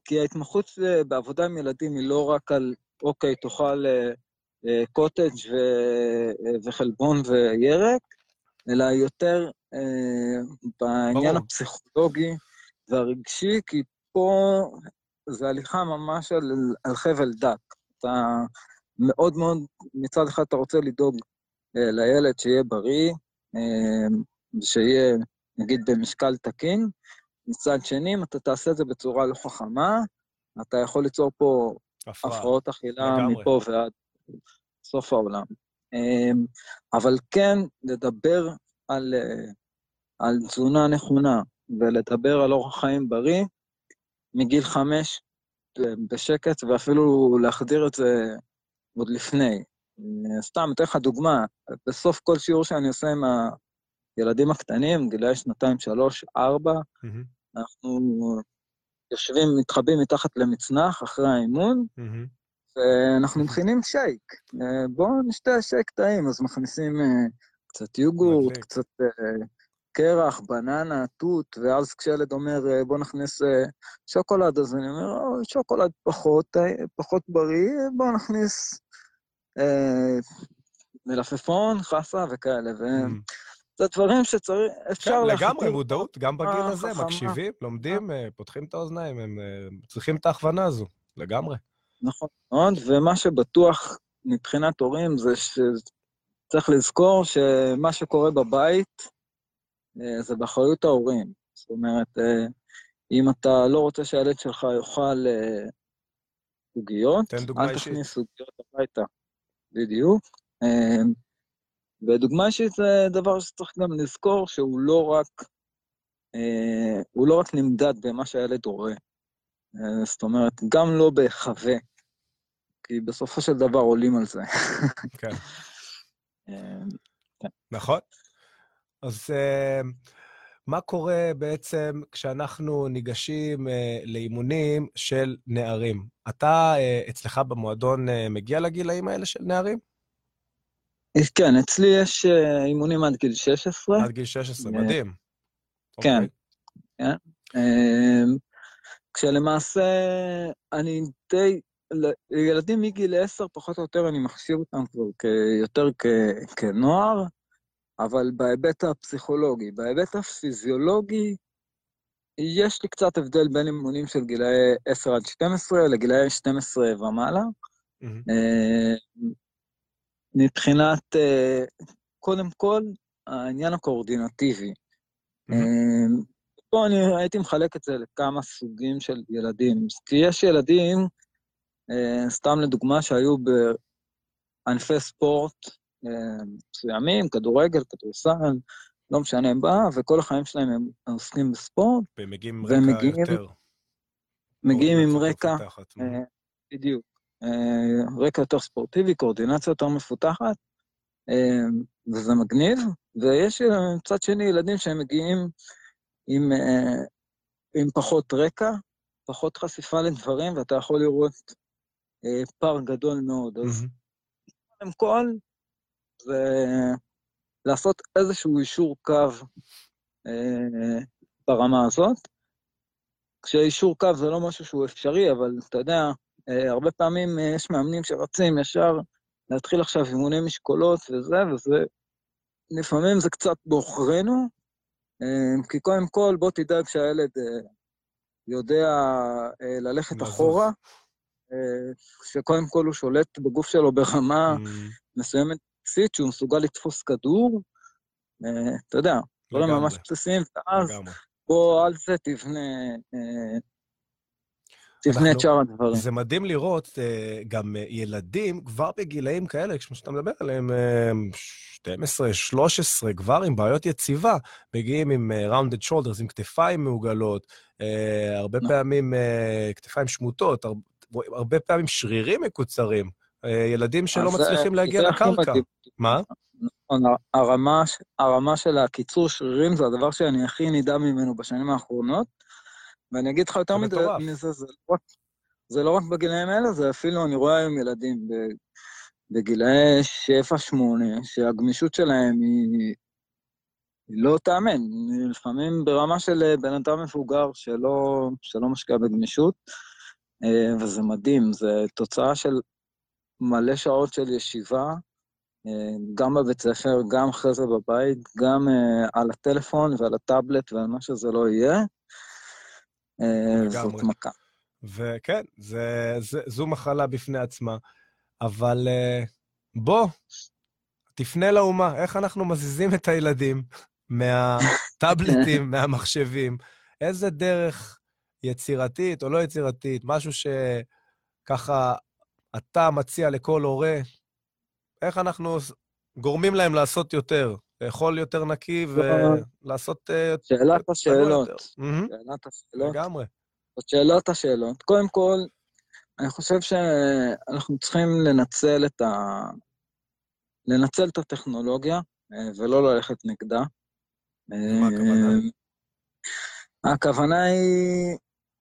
כי ההתמחות אה, בעבודה עם ילדים היא לא רק על, אוקיי, תאכל אה, אה, קוטג' ו- וחלבון וירק, אלא יותר אה, בעניין ברור. הפסיכולוגי והרגשי, כי פה זה הליכה ממש על, על חבל דק. אתה מאוד מאוד, מצד אחד אתה רוצה לדאוג אה, לילד שיהיה בריא, אה, שיהיה, נגיד, במשקל תקין, מצד שני, אם אתה תעשה את זה בצורה לא חכמה, אתה יכול ליצור פה. הפרעות אכילה לגמרי. מפה ועד סוף העולם. אמ, אבל כן, לדבר על, אה, על תזונה נכונה ולדבר על אורח חיים בריא מגיל חמש בשקט, ואפילו להחדיר את זה עוד לפני. אה, סתם, אתן לך דוגמה, בסוף כל שיעור שאני עושה עם הילדים הקטנים, גילאי שנתיים, שלוש, ארבע, מהמם, אנחנו יושבים, מתחבאים מתחת למצנח אחרי האימון, מהמם. ואנחנו מכינים שייק. אה, בואו נשתה שייק טעים, אז מכניסים אה, קצת יוגורט. קצת קרח, בננה, תות, ואז כשילד אומר, בואו נכניס שוקולד, אז אני אומר, "או, שוקולד פחות, פחות בריא, בואו נכניס מלפפון, חסה וכאלה. מהמם. וזה דברים שצריך, אפשר כן, לגמרי. מודעות, גם בגיל אה, הזה, חכמה. מקשיבים, לומדים, אה, פותחים את האוזניים, הם אה, צריכים את ההכוונה הזו, לגמרי. נכון מאוד, ומה שבטוח מבחינת הורים זה שצריך לזכור שמה שקורה בבית אה, זה באחריות ההורים. זאת אומרת, אה, אם אתה לא רוצה שהילד שלך יאכל אה, עוגיות, אל. תכניס עוגיות הביתה. בדיוק. אה, ודוגמה אישית זה דבר שצריך גם לזכור שהוא לא רק, אה, הוא לא רק נמדד במה שהילד רואה. אה, זאת אומרת, גם לא בהיחווה, כי בסופו של דבר עולים על זה. כן. אה, נכון. אז אה, מה קורה בעצם כשאנחנו ניגשים אה, לאימונים של נערים? אתה, אה, אצלך במועדון, אה, מגיע לגילאים האלה של נערים? כן, אצלי יש אה, אימונים עד גיל 16. עד גיל 16, אה, מדהים. כן. אה, כשלמעשה אני די, ילדים מגיל 10, פחות או יותר, אני מחשיב אותם כבר כ- יותר כ- כנוער, אבל בהיבט הפסיכולוגי. בהיבט הפיזיולוגי, יש לי קצת הבדל בין אימונים של גילאי 10 עד 12 לגילאי 12 ומעלה. אה, מבחינת, אה, קודם כל, העניין הקואורדינטיבי. מהמם. אה, פה אני הייתי מחלק את זה לכמה סוגים של ילדים. כי יש ילדים, סתם לדוגמה, שהיו בענפי ספורט מסוימים, כדורגל, כדורסל, לא משנה מה, וכל החיים שלהם הם עוסקים בספורט, והם מגיעים עם רקע מגיעים- יותר. מגיעים עם רקע. אה, בדיוק. אה, רקע יותר ספורטיבי, קואורדינציה יותר מפותחת, אה, וזה מגניב. ויש אה, מצד שני ילדים שהם מגיעים עם, אה, עם פחות רקע, פחות חשיפה לדברים, ואתה יכול לראות אה, פער גדול מאוד. אז מהמם. קודם כל, זה לעשות איזשהו אישור קו אה, ברמה הזאת. כשאישור קו זה לא משהו שהוא אפשרי, אבל אתה יודע, אה, הרבה פעמים אה, יש מאמנים שרצים ישר להתחיל עכשיו אימוני משקולות וזה, וזה, לפעמים זה קצת בעוכרינו, אה, כי קודם כל בוא תדאג שהילד אה, יודע אה, ללכת לזוז. אחורה, אה, שקודם כל הוא שולט בגוף שלו ברמה מהמם. מסוימת בסיסית, שהוא מסוגל לתפוס כדור, אה, אתה יודע, דברים לגמרי, ממש בסיסיים, ואז. בוא על זה תבנה, אה, תבנה את שאר הדברים. זה מדהים לראות אה, גם ילדים כבר בגילאים כאלה, כמו שאתה מדבר עליהם, אה, 12, 13, כבר עם בעיות יציבה, מגיעים עם rounded shoulders, עם כתפיים מעוגלות, אה, הרבה נכון. פעמים אה, כתפיים שמוטות, הר- הרבה פעמים שרירים מקוצרים, ילדים שלא אז זה- מצליחים להגיע זה לקרקע. מה? נכון, הרמה, הרמה של הקיצור שרירים זה הדבר שאני הכי נדהם ממנו בשנים האחרונות, ואני אגיד לך יותר זה מזה. מזה זה, לא רק, זה לא רק בגילאים האלה, זה אפילו, אני רואה היום ילדים בגילאי 7-8, שהגמישות שלהם היא היא לא תאמן. לפעמים ברמה של אה, בן אדם מבוגר שלא, שלא משקיע בגמישות, אה, וזה מדהים, זה תוצאה של מלא שעות של ישיבה, אה, גם בבית ספר, גם אחרי זה בבית, גם על הטלפון ועל הטאבלט ועל מה שזה לא יהיה. זאת מכה. וכן, זה, זה, זו מחלה בפני עצמה. אבל בוא, תפנה לאומה, איך אנחנו מזיזים את הילדים מהטאבלטים, מהמחשבים? איזה דרך יצירתית או לא יצירתית, משהו שככה אתה מציע לכל הורה, איך אנחנו גורמים להם לעשות יותר, לאכול יותר נקי ולעשות... אה, שאלת השאלות. שאלת השאלות. לגמרי. זאת שאלת השאלות. קודם כל, אני חושב שאנחנו צריכים לנצל את, ה... לנצל את הטכנולוגיה אה, ולא ללכת נגדה. מה הכוונה? אה, הכוונה היא,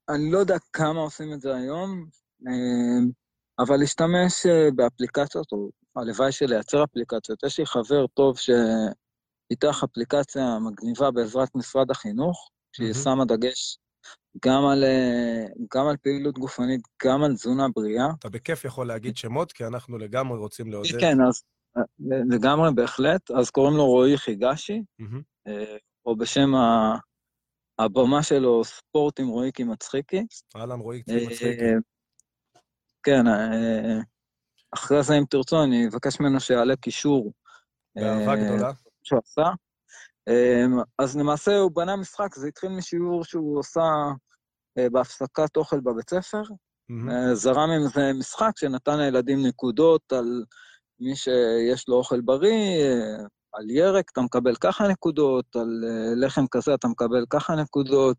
אני לא יודע כמה עושים את זה היום, אבל להשתמש באפליקציות, או הלוואי של לייצר אפליקציות. יש לי חבר טוב שפיתח אפליקציה מגניבה בעזרת משרד החינוך, שהיא mm-hmm. שמה דגש גם על, גם על פעילות גופנית, גם על תזונה בריאה. אתה בכיף יכול להגיד שמות, כי אנחנו לגמרי רוצים לעודד. כן, אז לגמרי, בהחלט. אז קוראים לו רועי חיגשי, או בשם הבמה שלו, ספורט עם רועיקי מצחיקי. אהלן, רועיקי מצחיקי. כן, אחרי זה, אם תרצו, אני אבקש ממנו שיעלה קישור. באהבה גדולה. שהוא עשה. אז למעשה הוא בנה משחק, זה התחיל משיעור שהוא עושה בהפסקת אוכל בבית ספר. זרם עם זה משחק שנתן לילדים נקודות על מי שיש לו אוכל בריא, אה, על ירק אתה מקבל ככה נקודות, על אה, לחם כזה אתה מקבל ככה נקודות,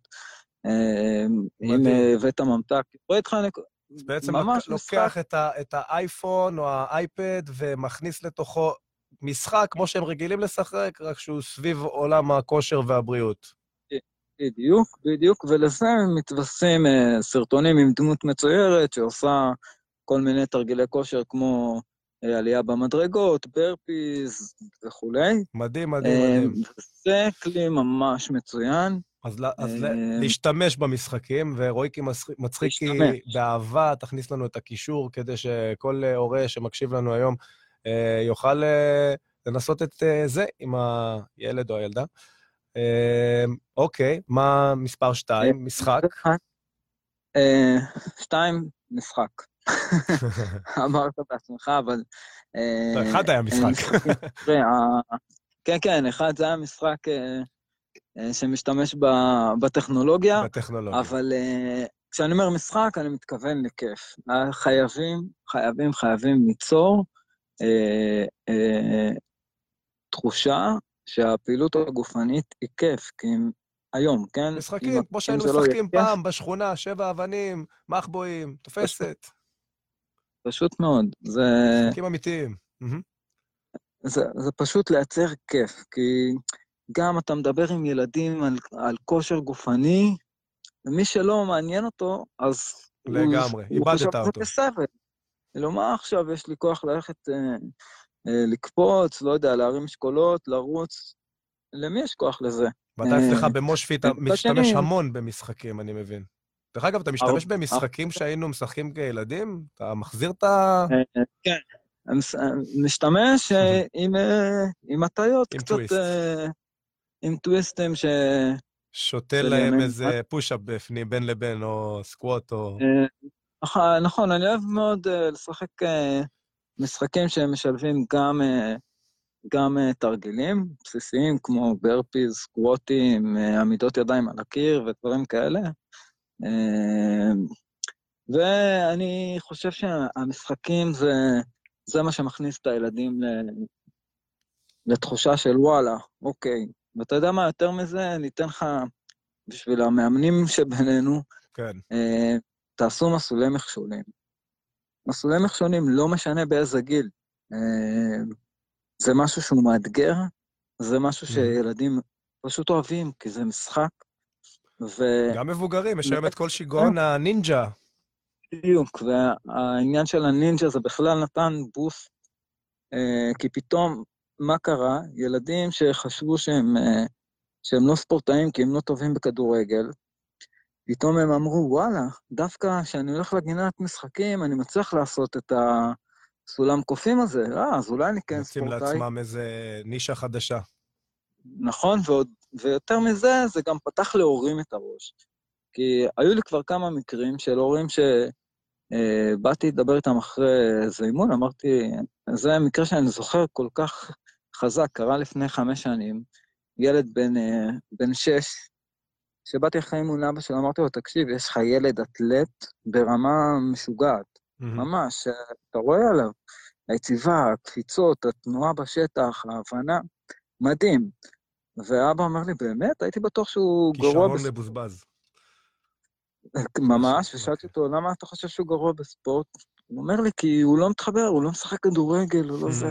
אה, אם הבאת ממתק, רואה איתך נקודות. בעצם ממש לוקח את, ה, את האייפון או האייפד ומכניס לתוכו משחק כמו שהם רגילים לשחק, רק שהוא סביב עולם הכושר והבריאות. בדיוק, בדיוק, ולזה מתווספים סרטונים עם דמות מצוירת שעושה כל מיני תרגילי כושר כמו עלייה במדרגות, ברפיז וכולי. מדהים, מדהים, אה, מדהים. זה כלי ממש מצוין. אז, אז אה, להשתמש במשחקים, ורועיקי מצחיקי באהבה, תכניס לנו את הקישור כדי שכל הורה שמקשיב לנו היום אה, יוכל לנסות את זה עם הילד או הילדה. אוקיי, מה מספר שתיים? משחק? שתיים, משחק. אמרת בעצמך, אבל... לא, אחד היה משחק. כן, כן, אחד זה היה משחק אה, אה, שמשתמש בטכנולוגיה. בטכנולוגיה. אבל אה, כשאני אומר משחק, אני מתכוון לכיף. חייבים, חייבים, חייבים ליצור תחושה שהפעילות הגופנית היא כיף, כי אם היום, כן? משחקים, כמו שהיינו לא משחקים פעם בשכונה, שבע אבנים, מחבואים, תופסת. פשוט מאוד. זה... משחקים אמיתיים. זה, זה פשוט לייצר כיף, כי גם אתה מדבר עם ילדים על, על כושר גופני, ומי שלא מעניין אותו, אז... לגמרי, איבדת אותו. בסבל. כאילו, מה עכשיו, יש לי כוח ללכת אה, אה, לקפוץ, לא יודע, להרים משקולות, לרוץ? למי יש כוח לזה? ואתה אצלך אה, במושפי, אתה משתמש המון במשחקים, אני מבין. דרך אגב, אתה משתמש במשחקים שהיינו משחקים כילדים? אתה מחזיר את ה... אה, כן, משתמש אה, עם הטיות, קצת... עם טוויסטים ש... שותה להם איזה פוש-אפ בפנים, בין לבין, או סקווט, או... נכון, נכון, אני אוהב מאוד לשחק משחקים שהם משלבים גם, גם תרגילים בסיסיים, כמו ברפיז, סקווטים, עמידות ידיים על הקיר ודברים כאלה. ואני חושב שהמשחקים זה, זה מה שמכניס את הילדים לתחושה של וואלה, אוקיי. ואתה יודע מה, יותר מזה, אני אתן לך, בשביל המאמנים שבינינו, כן. אה, תעשו מסלולי מכשולים. מסלולי מכשולים, לא משנה באיזה גיל. אה, זה משהו שהוא מאתגר, זה משהו שילדים פשוט אוהבים, כי זה משחק, ו... גם מבוגרים, יש היום את כל שיגעון הנינג'ה. בדיוק, והעניין של הנינג'ה זה בכלל נתן בוסט, אה, כי פתאום מה קרה? ילדים שחשבו שהם, אה, שהם לא ספורטאים כי הם לא טובים בכדורגל, פתאום הם אמרו, וואלה, דווקא כשאני הולך לגינת משחקים, אני מצליח לעשות את הסולם קופים הזה, אה, אז אולי אני כן ספורטאי. מוצאים לעצמם איזה נישה חדשה. נכון, ועוד, ויותר מזה, זה גם פתח להורים את הראש. כי היו לי כבר כמה מקרים של הורים שבאתי אה, לדבר איתם אחרי איזה אימון, אמרתי, זה מקרה שאני זוכר כל כך חזק, קרה לפני חמש שנים, ילד בן, אה, בן שש, שבאתי אחרי אימון לאבא שלו, אמרתי לו, תקשיב, יש לך ילד אתלט ברמה משוגעת, mm-hmm. ממש, אתה רואה עליו, היציבה, הקפיצות, התנועה בשטח, ההבנה, מדהים. ואבא אומר לי, באמת? הייתי בטוח שהוא גרוע בספורט. כישרון מבוזבז. ממש, ושאלתי אותו, למה אתה חושב שהוא גרוע בספורט? הוא אומר לי, כי הוא לא מתחבר, הוא לא משחק כדורגל, הוא לא זה.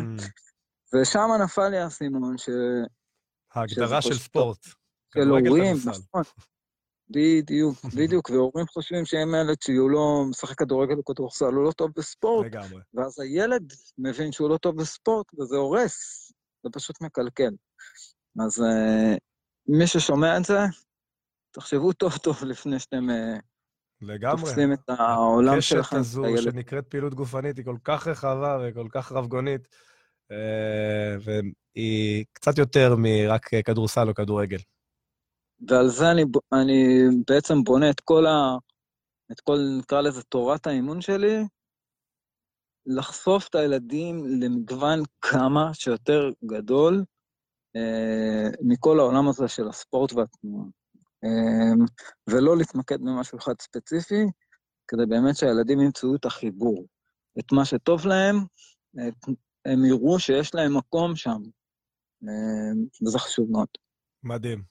ושם נפל לי האסימון ש... ההגדרה של ספורט. של הורים, נכון. בדיוק, בדיוק, והורים חושבים שאם ילד שהוא לא משחק כדורגל או כדורסל, הוא לא טוב בספורט. לגמרי. ואז הילד מבין שהוא לא טוב בספורט, וזה הורס, זה פשוט מקלקל. אז uh, מי ששומע את זה, תחשבו טוב טוב לפני שאתם uh, לגמרי. תופסים את העולם שלכם. הקשת הזו שנקראת פעילות גופנית היא כל כך רחבה וכל כך רבגונית, והיא קצת יותר מרק כדורסל או כדורגל. ועל זה אני, אני בעצם בונה את כל ה... את כל, נקרא לזה, תורת האימון שלי, לחשוף את הילדים למגוון כמה שיותר גדול אה, מכל העולם הזה של הספורט והתנועה. אה, ולא להתמקד במשהו אחד ספציפי, כדי באמת שהילדים ימצאו את החיבור. את מה שטוב להם, את, הם יראו שיש להם מקום שם, אה, וזה חשוב מאוד. מדהים.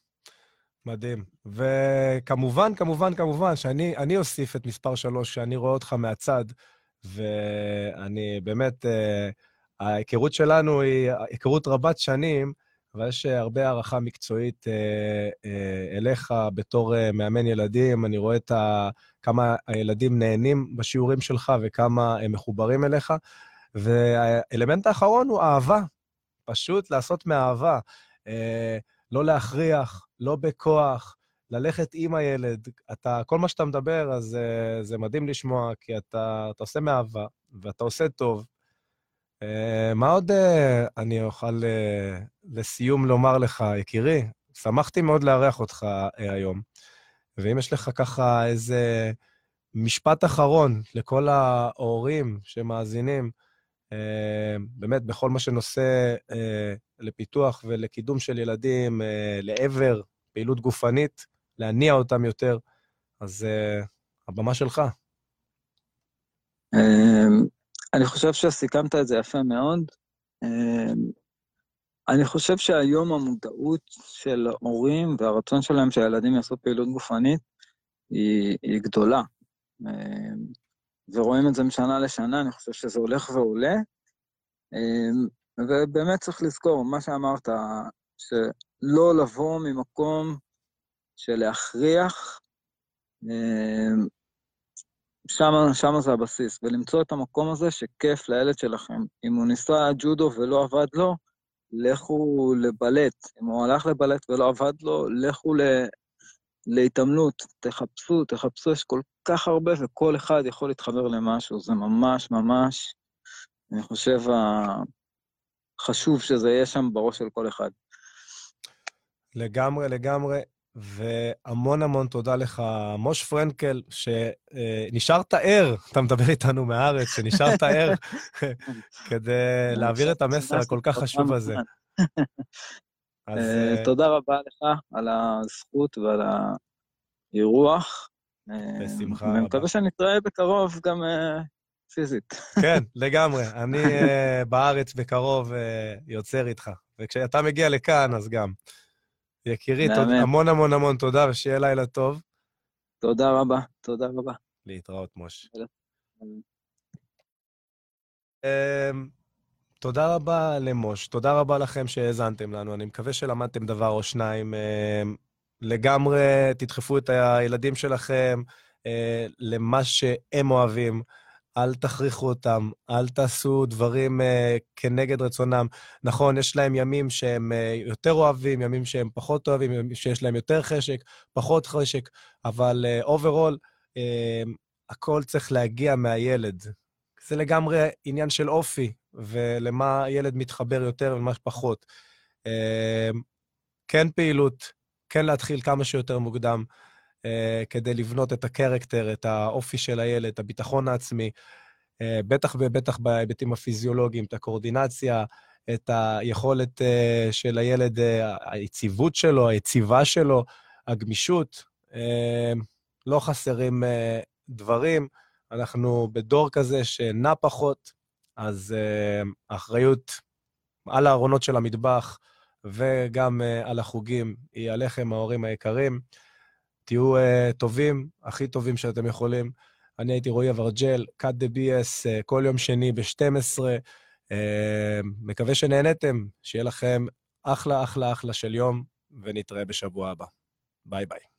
מדהים. וכמובן, כמובן, כמובן, שאני אוסיף את מספר שלוש, שאני רואה אותך מהצד, ואני באמת, אה, ההיכרות שלנו היא היכרות רבת שנים, אבל יש הרבה הערכה מקצועית אה, אליך בתור מאמן ילדים. אני רואה את ה, כמה הילדים נהנים בשיעורים שלך וכמה הם מחוברים אליך. והאלמנט האחרון הוא אהבה, פשוט לעשות מאהבה. לא להכריח, לא בכוח, ללכת עם הילד. אתה, כל מה שאתה מדבר, אז uh, זה מדהים לשמוע, כי אתה, אתה עושה מאהבה, ואתה עושה טוב. Uh, מה עוד uh, אני אוכל uh, לסיום לומר לך, יקירי? שמחתי מאוד לארח אותך uh, היום. ואם יש לך ככה איזה משפט אחרון לכל ההורים שמאזינים, אה, באמת, בכל מה שנושא אה, לפיתוח ולקידום של ילדים אה, לעבר פעילות גופנית, להניע אותם יותר, אז הבמה שלך. אני חושב שסיכמת את זה יפה מאוד. אני חושב שהיום המודעות של ההורים והרצון שלהם שהילדים יעשו פעילות גופנית היא, היא גדולה. ורואים את זה משנה לשנה, אני חושב שזה הולך ועולה. אמ, ובאמת צריך לזכור, מה שאמרת, שלא לבוא ממקום של להכריח, אמ, שם, שם זה הבסיס, ולמצוא את המקום הזה שכיף לילד שלכם. אם הוא ניסה ג'ודו ולא עבד לו, לכו לבלט. אם הוא הלך לבלט ולא עבד לו, לכו ל... להתעמלות, תחפשו, תחפשו, יש כל כך הרבה, וכל אחד יכול להתחבר למשהו, זה ממש ממש, אני חושב, חשוב שזה יהיה שם בראש של כל אחד. לגמרי, לגמרי, והמון המון תודה לך, מוש פרנקל, שנשארת ער, אתה מדבר איתנו מהארץ, שנשארת ער כדי להעביר את המסר הכל כך חשוב הזה. אז... אה, אה, תודה רבה לך על הזכות ועל האירוח. אה, בשמחה רבה. אני מקווה שנתראה בקרוב גם פיזית. כן, לגמרי. אני בארץ בקרוב יוצר איתך. וכשאתה מגיע לכאן, אז גם. יקירי, המון המון המון תודה, ושיהיה לילה טוב. תודה רבה, תודה רבה. להתראות, מוש. תודה רבה למוש, תודה רבה לכם שהאזנתם לנו. אני מקווה שלמדתם דבר או שניים. אה, לגמרי תדחפו את הילדים שלכם אה, למה שהם אוהבים. אל תכריחו אותם, אל תעשו דברים uh, כנגד רצונם. נכון, יש להם ימים שהם uh, יותר אוהבים, ימים שהם פחות אוהבים, ימים שיש להם יותר חשק, פחות חשק, אבל overall, uh, uh, הכל צריך להגיע מהילד. זה לגמרי עניין של אופי, ולמה הילד מתחבר יותר ומה שפחות. Uh, כן פעילות, כן להתחיל כמה שיותר מוקדם. uh, כדי לבנות את הקרקטר, את האופי של הילד, את הביטחון העצמי, uh, בטח ובטח בהיבטים הפיזיולוגיים, את הקואורדינציה, את היכולת uh, של הילד, uh, היציבות שלו, היציבה שלו, הגמישות. Uh, לא חסרים uh, דברים. אנחנו בדור כזה שנע פחות, אז uh, האחריות על הארונות של המטבח וגם uh, על החוגים היא עליכם, ההורים היקרים. תהיו uh, טובים, הכי טובים שאתם יכולים. אני הייתי רועי אברג'ל, cut the BS, uh, כל יום שני ב-12. Uh, מקווה שנהנתם, שיהיה לכם אחלה, אחלה, אחלה של יום, ונתראה בשבוע הבא. ביי ביי.